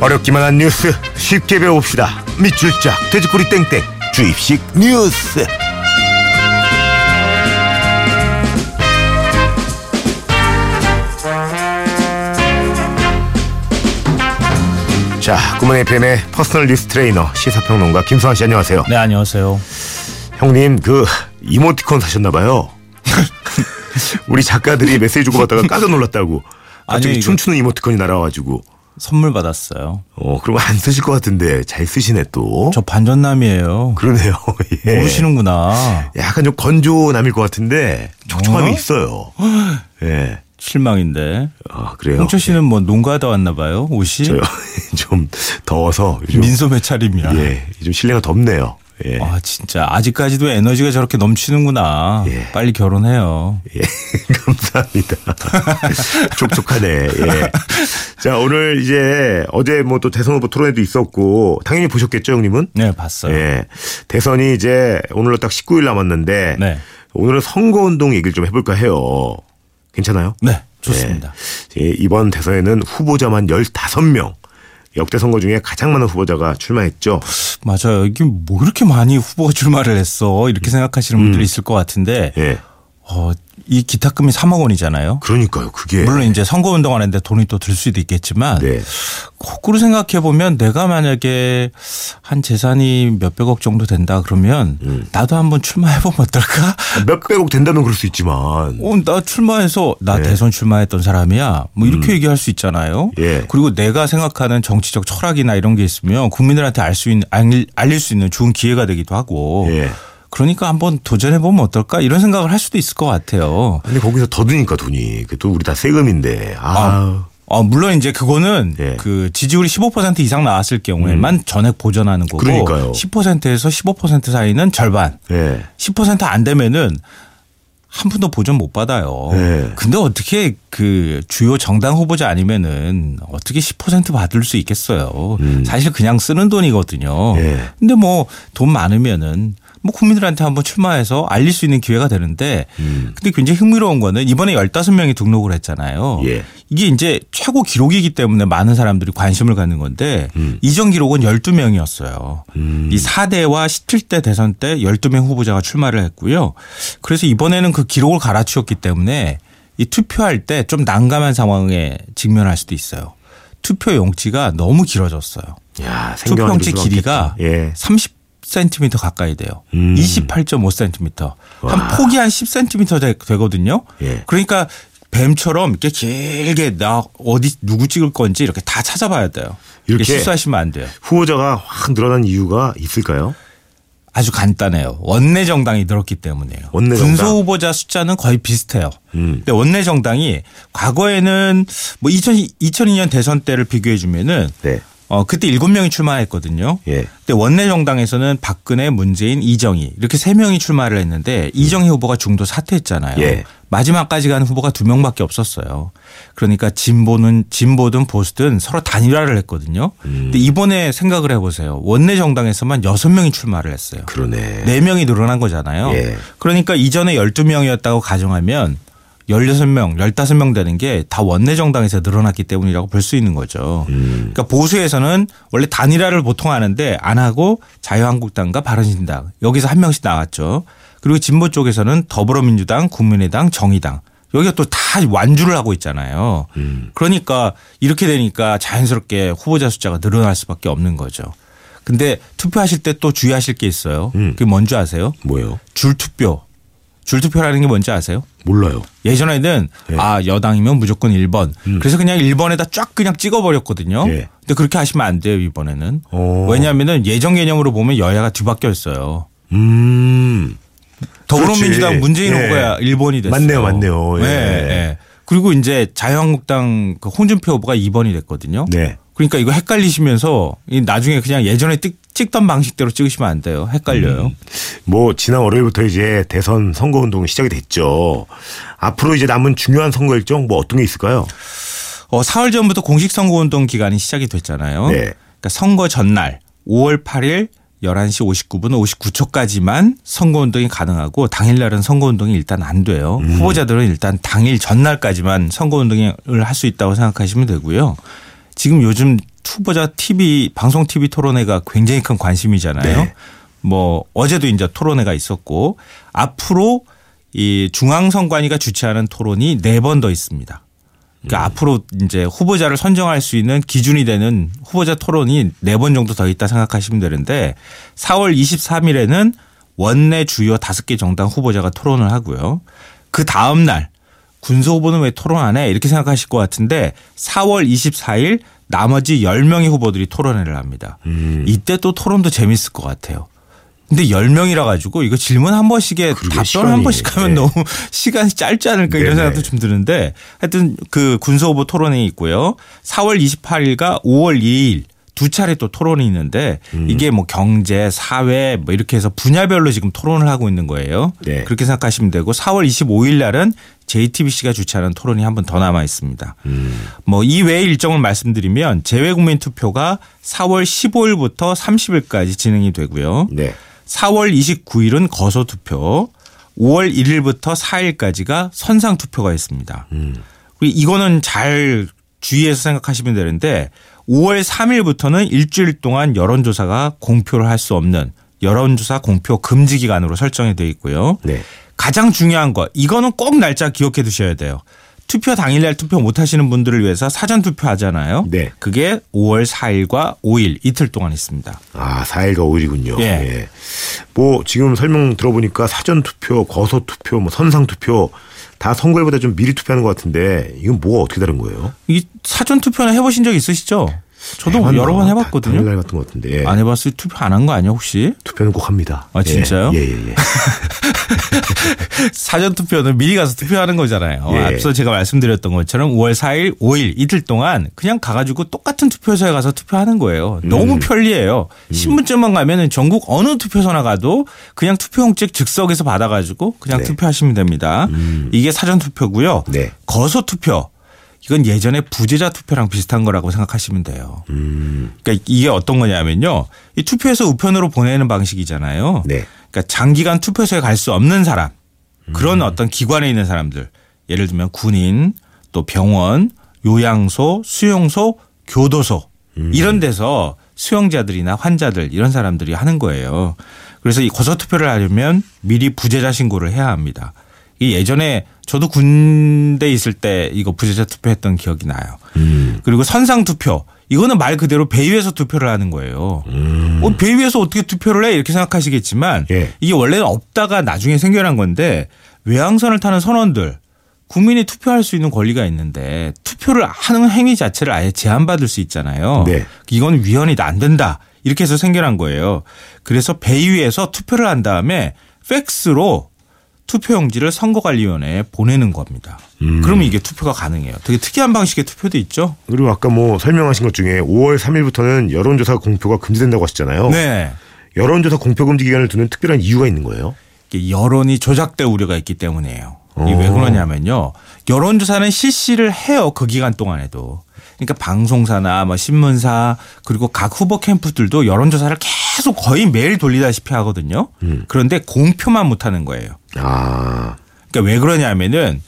어렵기만 한 뉴스 쉽게 배워봅시다. 밑줄 쫙 돼지꼬리 땡땡 주입식 뉴스. 자, 굿모닝 FM의 퍼스널 뉴스 트레이너 시사평론가 김수환 씨 안녕하세요. 네, 안녕하세요. 형님 그 이모티콘 사셨나봐요. 우리 작가들이 메시지 주고 받다가 깜짝 놀랐다고. 아니, 춤추는 이모티콘이 날아와가지고. 선물 받았어요. 어, 그럼 안 쓰실 것 같은데 잘 쓰시네 또. 저 반전남이에요. 그러네요. 예. 모르시는구나. 약간 좀 건조남일 것 같은데 촉촉함이 어? 있어요. 예. 실망인데. 아, 그래요. 홍철 씨는 뭐 농가하다 왔나 봐요. 옷이. 저요. 좀 더워서 민소매 차림이야. 예, 좀 실내가 덥네요. 예. 아, 진짜 아직까지도 에너지가 저렇게 넘치는구나. 예. 빨리 결혼해요. 예, 감사합니다. 촉촉하네. 예. 자, 오늘 이제 어제 뭐 또 대선 후보 토론회도 있었고 당연히 보셨겠죠, 형님은? 네, 봤어요. 예. 대선이 이제 오늘로 딱 19일 남았는데 네. 오늘은 선거운동 얘기를 좀 해볼까 해요. 괜찮아요? 네, 좋습니다. 예, 이번 대선에는 후보자만 15명. 역대 선거 중에 가장 많은 후보자가 출마했죠. 맞아요. 이게 뭐 이렇게 많이 후보가 출마를 했어. 이렇게 생각하시는 분들이 있을 것 같은데, 예. 어, 이 기탁금이 3억 원이잖아요. 그러니까요. 그게. 물론 이제 선거 운동 하는데 돈이 또 들 수도 있겠지만 네. 거꾸로 생각해 보면 내가 만약에 한 재산이 몇백억 정도 된다 그러면 음. 나도 한번 출마해 보면 어떨까? 몇백억 된다면 그럴 수 있지만. 어, 나 출마해서 나 네. 대선 출마했던 사람이야. 뭐 이렇게 얘기할 수 있잖아요. 예. 그리고 내가 생각하는 정치적 철학이나 이런 게 있으면 국민들한테 알 수 있는 알릴, 알릴 수 있는 좋은 기회가 되기도 하고. 예. 그러니까 한번 도전해 보면 어떨까 이런 생각을 할 수도 있을 것 같아요. 근데 거기서 더 드니까 돈이. 그또 우리 다 세금인데. 아. 어, 물론 이제 그거는 예. 그 지지율이 15% 이상 나왔을 경우에만 전액 보전하는 거고 음. 그러니까요. 10%에서 15% 사이는 절반. 예. 10%안 되면은 한 푼도 보전 못 받아요. 네. 근데 어떻게 그 주요 정당 후보자 아니면은 어떻게 10% 받을 수 있겠어요. 사실 그냥 쓰는 돈이거든요. 음. 네. 근데 뭐 돈 많으면은 뭐 국민들한테 한번 출마해서 알릴 수 있는 기회가 되는데 음. 근데 굉장히 흥미로운 거는 이번에 15명이 등록을 했잖아요. 예. 이게 이제 최고 기록이기 때문에 많은 사람들이 관심을 갖는 건데 음. 이전 기록은 12명이었어요. 이 4대와 17대 대선 때 12명 후보자가 출마를 했고요. 그래서 이번에는 그 기록을 갈아치웠기 때문에 이 투표할 때 좀 난감한 상황에 직면할 수도 있어요. 투표 용지가 너무 길어졌어요. 야, 투표 용지 길이가 많겠 다. 예. 30cm 가까이 돼요. 음. 28.5cm. 와. 한 폭이 한 10cm 되- 되거든요. 예. 그러니까 뱀처럼 이렇게 길게 나 어디 누구 찍을 건지 이렇게 다 찾아봐야 돼요. 이렇게 이렇게 실수하시면 안 돼요. 후보자가 확 늘어난 이유가 있을까요? 아주 간단해요. 원내 정당이 늘었기 때문이에요. 원내 정당. 군소 후보자 숫자는 거의 비슷해요. 음. 근데 원내 정당이 과거에는 뭐 2000, 2002년 대선 때를 비교해 주면은 네. 어 그때 7명이 출마했거든요. 예. 근데 원내 정당에서는 박근혜, 문재인, 이정희 이렇게 세 명이 출마를 했는데 이정희 후보가 중도 사퇴했잖아요. 예. 마지막까지 간 후보가 두 명밖에 없었어요. 그러니까 진보는 진보든 보수든 서로 단일화를 했거든요. 음. 근데 이번에 생각을 해보세요. 원내 정당에서만 여섯 명이 출마를 했어요. 그러네. 네 명이 늘어난 거잖아요. 예. 그러니까 이전에 12명이었다고 가정하면 16명, 15명 되는 게 다 원내 정당에서 늘어났기 때문이라고 볼 수 있는 거죠. 음. 그러니까 보수에서는 원래 단일화를 보통 하는데 안 하고 자유한국당과 바른신당 여기서 한 명씩 나왔죠. 그리고 진보 쪽에서는 더불어민주당, 국민의당, 정의당 여기가 또 다 완주를 하고 있잖아요. 음. 그러니까 이렇게 되니까 자연스럽게 후보자 숫자가 늘어날 수밖에 없는 거죠. 근데 투표하실 때 또 주의하실 게 있어요. 음. 그게 뭔지 아세요? 뭐예요? 줄 투표. 줄투표라는 게 뭔지 아세요? 몰라요. 예전에는 예. 아 여당이면 무조건 1번. 그래서 그냥 1번에다 쫙 그냥 찍어버렸거든요. 예. 근데 그렇게 하시면 안 돼요 이번에는. 오. 왜냐하면은 예전 개념으로 보면 여야가 뒤바뀌어 있어요. 음. 더불어민주당 그렇지. 문재인 예. 후보가 1번이 됐어요. 맞네요, 맞네요. 예. 네, 예. 그리고 이제 자유한국당 그 홍준표 후보가 2번이 됐거든요. 네. 그러니까 이거 헷갈리시면서 이 나중에 그냥 예전에 찍, 찍던 방식대로 찍으시면 안 돼요. 헷갈려요. 음. 뭐 지난 월요일부터 이제 대선 선거 운동이 시작이 됐죠. 앞으로 이제 남은 중요한 선거 일정 뭐 어떤 게 있을까요? 어, 4월 전부터 공식 선거 운동 기간이 시작이 됐잖아요. 네. 그러니까 선거 전날 5월 8일 11시 59분 59초까지만 선거운동이 가능하고 당일날은 선거운동이 일단 안 돼요. 음. 후보자들은 일단 당일 전날까지만 선거운동을 할 수 있다고 생각하시면 되고요. 지금 요즘 후보자 TV 방송 TV 토론회가 굉장히 큰 관심이잖아요. 네. 뭐 어제도 이제 토론회가 있었고 앞으로 이 중앙선관위가 주최하는 토론이 네 번 더 있습니다. 그러니까 앞으로 이제 후보자를 선정할 수 있는 기준이 되는 후보자 토론이 네 번 정도 더 있다 생각하시면 되는데 4월 23일에는 원내 주요 다섯 개 정당 후보자가 토론을 하고요. 그 다음 날 군소 후보는 왜 토론 안 해? 이렇게 생각하실 것 같은데 4월 24일 나머지 10명의 후보들이 토론회를 합니다. 음. 이때 또 토론도 재밌을 것 같아요. 근데 10명이라 가지고 이거 질문 한 번씩에 답변 시간이. 한 번씩 하면 네. 너무 시간이 짧지 않을까 이런 네네. 생각도 좀 드는데 하여튼 그 군소 후보 토론회 있고요. 4월 28일과 5월 2일 두 차례 또 토론이 있는데 음. 이게 뭐 경제, 사회 뭐 이렇게 해서 분야별로 지금 토론을 하고 있는 거예요. 네. 그렇게 생각하시면 되고 4월 25일 날은 JTBC가 주최하는 토론이 한 번 더 남아 있습니다. 음. 뭐 이 외의 일정을 말씀드리면 재외국민 투표가 4월 15일부터 30일까지 진행이 되고요. 네. 4월 29일은 거소 투표, 5월 1일부터 4일까지가 선상 투표가 있습니다. 음. 이거는 잘 주의해서 생각하시면 되는데 5월 3일부터는 일주일 동안 여론조사가 공표를 할 수 없는 여론조사 공표 금지 기간으로 설정이 되어 있고요. 네. 가장 중요한 거 이거는 꼭 날짜 기억해 두셔야 돼요. 투표 당일날 투표 못 하시는 분들을 위해서 사전 투표 하잖아요. 네. 그게 5월 4일과 5일 이틀 동안 있습니다. 아, 4일과 5일이군요. 예. 뭐 지금 설명 들어보니까 사전 투표, 거소 투표, 뭐 선상 투표 다 선거일보다 좀 미리 투표하는 것 같은데 이건 뭐가 어떻게 다른 거예요? 이 사전 투표는 해보신 적 있으시죠? 저도? 여러 번 다- 해봤거든요. 당일날 같은 것 같은데 예. 안 해봤어요? 투표 안 한 거 아니야 혹시? 투표는 꼭 합니다. 아, 진짜요? 예, 예, 예. 사전 투표는 미리 가서 투표하는 거잖아요. 예. 앞서 제가 말씀드렸던 것처럼 5월 4일, 5일 이틀 동안 그냥 가가지고 똑같은 투표소에 가서 투표하는 거예요. 너무 음. 편리해요. 신분증만 가면은 전국 어느 투표소나 가도 그냥 투표용지 즉석에서 받아가지고 그냥 네. 투표하시면 됩니다. 이게 사전 투표고요. 네. 거소 투표. 이건 예전에 부재자 투표랑 비슷한 거라고 생각하시면 돼요. 음. 그러니까 이게 어떤 거냐면요. 이 투표에서 우편으로 보내는 방식이잖아요. 네. 그러니까 장기간 투표소에 갈 수 없는 사람 그런 어떤 기관에 있는 사람들 예를 들면 군인 또 병원 요양소 수용소 교도소 이런 데서 수용자들이나 환자들 이런 사람들이 하는 거예요. 그래서 이 거소 투표를 하려면 미리 부재자 신고를 해야 합니다. 이 예전에 저도 군대 있을 때 이거 부재자 투표했던 기억이 나요. 음. 그리고 선상 투표 이거는 말 그대로 배 위에서 투표를 하는 거예요. 어, 배 위에서 어떻게 투표를 해 이렇게 생각하시겠지만 예. 이게 원래는 없다가 나중에 생겨난 건데 외항선을 타는 선원들 국민이 투표할 수 있는 권리가 있는데 투표를 하는 행위 자체를 아예 제한받을 수 있잖아요. 네. 이건 위헌이 안 된다. 이렇게 해서 생겨난 거예요. 그래서 배 위에서 투표를 한 다음에 팩스로 투표용지를 선거관리위원회에 보내는 겁니다. 음. 그러면 이게 투표가 가능해요. 되게 특이한 방식의 투표도 있죠. 그리고 아까 뭐 설명하신 것 중에 5월 3일부터는 여론조사 공표가 금지된다고 하셨잖아요. 네. 여론조사 공표 금지 기간을 두는 특별한 이유가 있는 거예요? 여론이 조작될 우려가 있기 때문이에요. 이게 왜 오. 그러냐면요. 여론조사는 실시를 해요. 그 기간 동안에도. 그러니까 방송사나 뭐 신문사 그리고 각 후보 캠프들도 여론조사를 계속 거의 매일 돌리다시피 하거든요. 음. 그런데 공표만 못하는 거예요. 아, 그러니까 왜 그러냐면은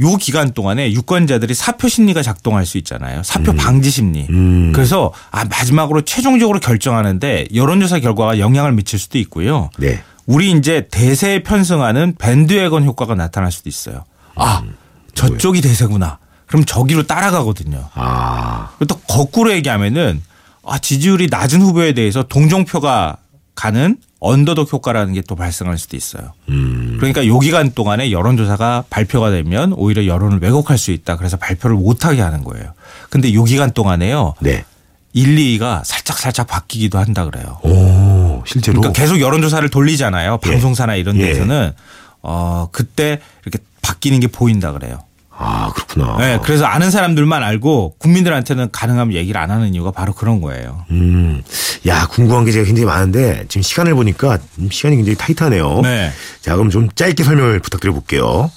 요 기간 동안에 유권자들이 사표 심리가 작동할 수 있잖아요. 사표 방지 심리. 음. 그래서 아 마지막으로 최종적으로 결정하는데 여론조사 결과가 영향을 미칠 수도 있고요. 네. 우리 이제 대세에 편승하는 밴드웨건 효과가 나타날 수도 있어요. 아 저쪽이 대세구나. 그럼 저기로 따라가거든요. 아, 그리고 또 거꾸로 얘기하면은 아 지지율이 낮은 후보에 대해서 동정표가 가는 언더독 효과라는 게 또 발생할 수도 있어요. 음. 그러니까 요 기간 동안에 여론조사가 발표가 되면 오히려 여론을 왜곡할 수 있다. 그래서 발표를 못하게 하는 거예요. 근데 요 기간 동안에요. 네. 1, 2위가 살짝 살짝 바뀌기도 한다 그래요. 오, 실제로. 그러니까 계속 여론조사를 돌리잖아요. 예. 방송사나 이런 예. 데서는 어 그때 이렇게 바뀌는 게 보인다 그래요. 아, 그렇구나. 네, 그래서 아는 사람들만 알고 국민들한테는 가능하면 얘기를 안 하는 이유가 바로 그런 거예요. 음, 야, 궁금한 게 제가 굉장히 많은데 지금 시간을 보니까 음, 시간이 굉장히 타이트하네요. 네. 자, 그럼 좀 짧게 설명을 부탁드려 볼게요.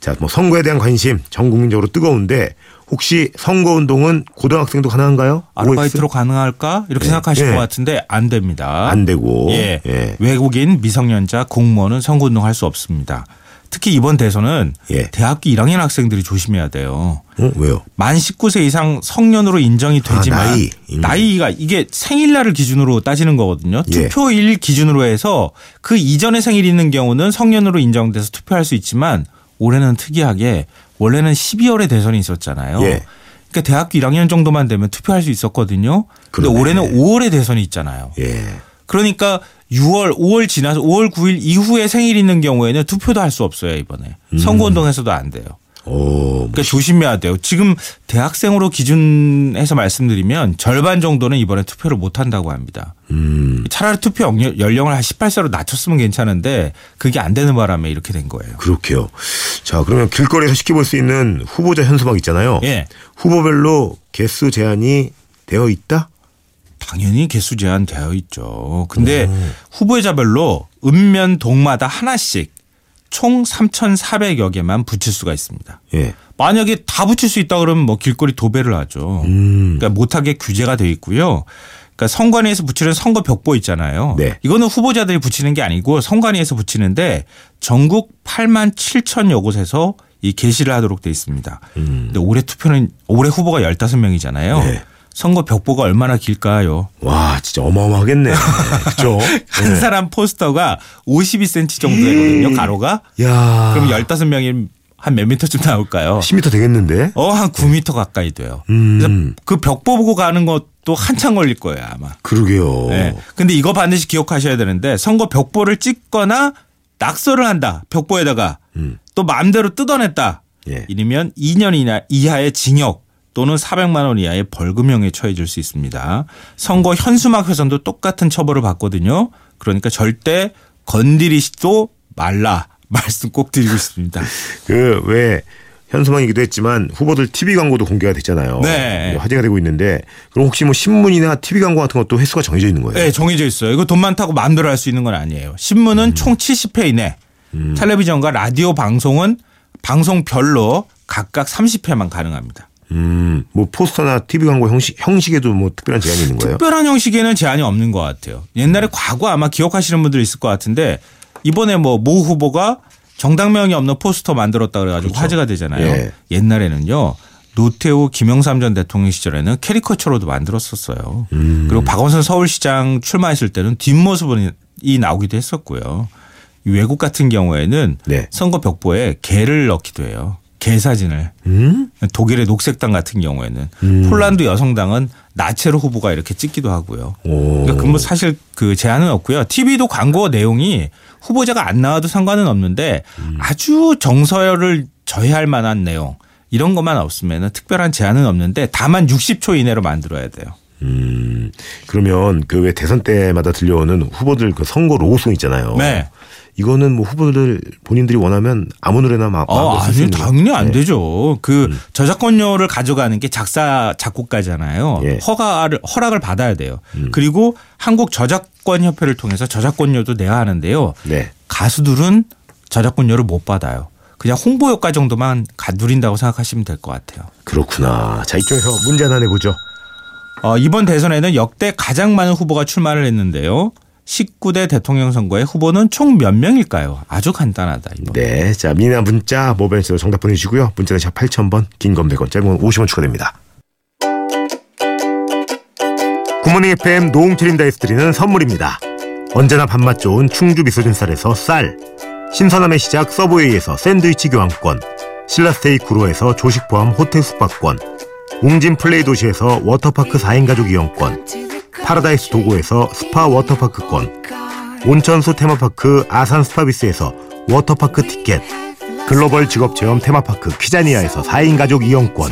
자, 뭐 선거에 대한 관심 전 국민적으로 뜨거운데 혹시 선거 운동은 고등학생도 가능한가요? 아르바이트로 가능할까 이렇게 예. 생각하실 예. 것 같은데 안 됩니다. 안 되고. 예. 예. 외국인, 미성년자, 공무원은 선거 운동 할 수 없습니다. 특히 이번 대선은 예. 대학교 1학년 학생들이 조심해야 돼요. 어, 왜요? 만 19세 이상 성년으로 인정이 되지만 아, 나이. 음. 나이 가 이게 생일날을 기준으로 따지는 거거든요. 예. 투표일 기준으로 해서 그 이전에 생일이 있는 경우는 성년으로 인정돼서 투표할 수 있지만 올해는 특이하게 원래는 12월에 대선이 있었잖아요. 예. 그러니까 대학교 1학년 정도만 되면 투표할 수 있었거든요. 그러네. 올해는 5월에 대선이 있잖아요. 예. 그러니까 6월, 5월 지나서 5월 9일 이후에 생일 있는 경우에는 투표도 할 수 없어요, 이번에. 음. 선거운동에서도 안 돼요. 오, 그러니까 조심해야 돼요. 지금 대학생으로 기준해서 말씀드리면 절반 정도는 이번에 투표를 못 한다고 합니다. 음, 차라리 투표 연령- 연령을 한 18세로 낮췄으면 괜찮은데 그게 안 되는 바람에 이렇게 된 거예요. 그렇게요. 자, 그러면 길거리에서 쉽게 볼 수 있는 후보자 현수막 있잖아요. 예. 후보별로 개수 제한이 되어 있다? 당연히 개수 제한 되어 있죠. 근데 후보자별로 읍면 동마다 하나씩 총 3,400여 개만 붙일 수가 있습니다. 예. 만약에 다 붙일 수 있다 그러면 뭐 길거리 도배를 하죠. 음, 그러니까 못하게 규제가 돼 있고요. 그러니까 선관위에서 붙이는 선거 벽보 있잖아요. 네. 이거는 후보자들이 붙이는 게 아니고 선관위에서 붙이는데 전국 8만 7천여 곳에서 이 게시를 하도록 돼 있습니다. 근데 올해 투표는 올해 후보가 15명이잖아요. 음. 네. 선거 벽보가 얼마나 길까요? 와, 진짜 어마어마하겠네. 그죠? 한 사람 포스터가 52cm 정도 되거든요. 가로가. 야. 그럼 15명이 한 몇 미터쯤 나올까요? 10m 되겠는데? 어, 한 9미터 가까이 돼요. 음. 그래서 그 벽보 보고 가는 것도 한참 걸릴 거예요, 아마. 그러게요. 네. 근데 이거 반드시 기억하셔야 되는데 선거 벽보를 찍거나 낙서를 한다. 벽보에다가 음. 또 마음대로 뜯어냈다. 예. 이르면 2년 이나 이하의 징역 또는 400만 원 이하의 벌금형에 처해질 수 있습니다. 선거 현수막 훼손도 똑같은 처벌을 받거든요. 그러니까 절대 건드리지도 말라. 말씀 꼭 드리고 싶습니다. 그 왜 현수막이기도 했지만 후보들 TV 광고도 공개가 됐잖아요. 네. 화제가 되고 있는데 그럼 혹시 뭐 신문이나 TV 광고 같은 것도 횟수가 정해져 있는 거예요? 네, 정해져 있어요. 이거 돈 많다고 마음대로 할 수 있는 건 아니에요. 신문은 총 70회 이내, 텔레비전과 라디오 방송은 방송별로 각각 30회만 가능합니다. 음, 뭐 포스터나 TV 광고 형식 형식에도 뭐 특별한 제한이 있는 거예요? 특별한 형식에는 제한이 없는 것 같아요. 옛날에 과거 아마 기억하시는 분들 있을 것 같은데 이번에 뭐 모 후보가 정당명이 없는 포스터 만들었다 그래가지고 화제가 되잖아요. 예. 옛날에는요. 노태우 김영삼 전 대통령 시절에는 캐리커처로도 만들었었어요. 그리고 박원순 서울시장 출마했을 때는 뒷모습이 나오기도 했었고요. 이 외국 같은 경우에는 네. 선거 벽보에 개를 넣기도 해요. 개 사진을. 음? 독일의 녹색당 같은 경우에는 폴란드 여성당은 나체로 후보가 이렇게 찍기도 하고요. 오. 그러니까 그뭐 사실 그 제한은 없고요. TV도 광고 내용이 후보자가 안 나와도 상관은 없는데 아주 정서열을 저해할 만한 내용 이런 것만 없으면 특별한 제한은 없는데 다만 60초 이내로 만들어야 돼요. 음. 그러면 그 왜 대선 때마다 들려오는 후보들 그 선거 로고송 있잖아요. 네. 이거는 뭐 후보들 본인들이 원하면 아무 노래나 막 어, 쓸수 아니 당연히 안 네. 되죠. 그 저작권료를 가져가는 게 작사 작곡가잖아요. 예. 음. 허가를 허락을 받아야 돼요. 그리고 한국 저작권 협회를 통해서 저작권료도 내야 하는데요. 네. 가수들은 저작권료를 못 받아요. 그냥 홍보 효과 정도만 가- 누린다고 생각하시면 될 것 같아요. 그렇구나. 자, 이쪽에서 문제 하나 내보죠. 어, 이번 대선에는 역대 가장 많은 후보가 출마를 했는데요. 19대 대통령 선거의 후보는 총 몇 명일까요? 아주 간단하다 이거. 네. 자, 미나 문자 모바일 으로 정답 보내주시고요. 문자는 샵 8000번, 긴 건 100원, 짧은 건 50원 추가됩니다. 굿모닝 FM 노홍철입니다에서 드리는 선물입니다. 언제나 밥맛 좋은 충주 미소진 쌀에서 쌀, 신선함의 시작 서브웨이에서 샌드위치 교환권, 신라스테이 구로에서 조식 포함 호텔 숙박권, 웅진 플레이 도시에서 워터파크 4인 가족 이용권, 파라다이스 도고에서 스파 워터파크권, 온천수 테마파크 아산 스파비스에서 워터파크 티켓, 글로벌 직업체험 테마파크 키자니아에서 4인 가족 이용권,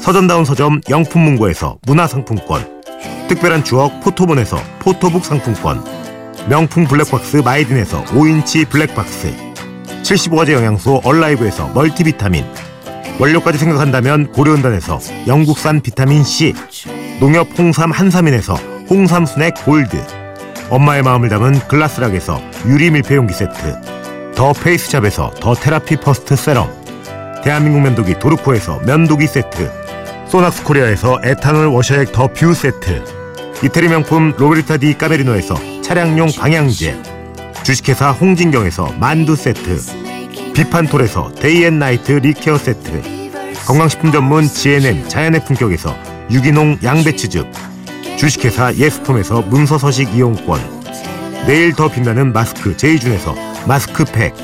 서점다운 서점 영풍문고에서 문화상품권, 특별한 추억 포토몬에서 포토북 상품권, 명품 블랙박스 마이딘에서 5인치 블랙박스, 75가지 영양소 얼라이브에서 멀티비타민, 원료까지 생각한다면 고려은단에서 영국산 비타민C, 농협 홍삼 한삼인에서 홍삼 스낵 골드, 엄마의 마음을 담은 글라스락에서 유리 밀폐용기 세트, 더 페이스샵에서 더 테라피 퍼스트 세럼, 대한민국 면도기 도르코에서 면도기 세트, 소낙스 코리아에서 에탄올 워셔액 더 뷰 세트, 이태리 명품 로베르타 디 까메리노에서 차량용 방향제, 주식회사 홍진경에서 만두 세트, 비판톨에서 데이앤나이트 리케어 세트 건강식품 전문 GNM 자연의 품격에서 유기농 양배추즙 주식회사 예스폼에서 문서서식 이용권 내일 더 빛나는 마스크 제이준에서 마스크팩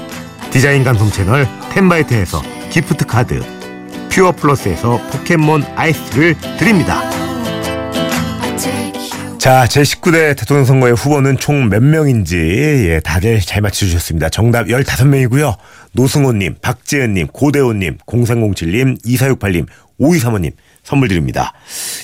디자인 감성 채널 텐바이텐에서 기프트 카드 퓨어 플러스에서 포켓몬 아이스를 드립니다. 자, 제19대 대통령 선거의 후보는 총 몇 명인지 예, 다들 잘 맞춰주셨습니다. 정답 15명이고요. 노승호님, 박재현님, 고대호님, 0307님, 2468님, 5235님 선물 드립니다.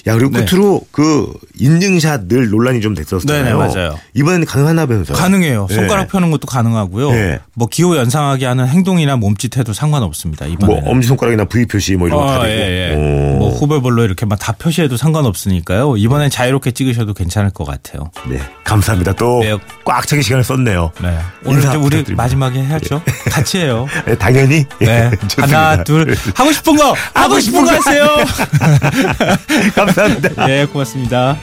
야, 그리고 네. 끝으로 그 인증샷 늘 논란이 좀 됐었잖아요. 네네, 맞아요. 이번에는 가능하다면서요? 가능해요. 네. 손가락 펴는 것도 가능하고요. 네. 뭐 기호 연상하게 하는 행동이나 몸짓 해도 상관없습니다. 뭐 이번에는. 엄지 손가락이나 V 표시 뭐 이런 거다 어, 되고. 예, 예. 오. 뭐 후보별로 이렇게 막 다 표시해도 상관없으니까요. 이번엔 자유롭게 찍으셔도 괜찮을 것 같아요. 네, 감사합니다. 또 네. 꽉 차게 시간을 썼네요. 네. 오늘 인사 우리 부탁드립니다. 마지막에 해야죠. 같이 해요. 네, 당연히. 네. 하나, 둘. 하고 싶은 거! 하고 싶은 거 하세요! 감사합니다. 네, 고맙습니다.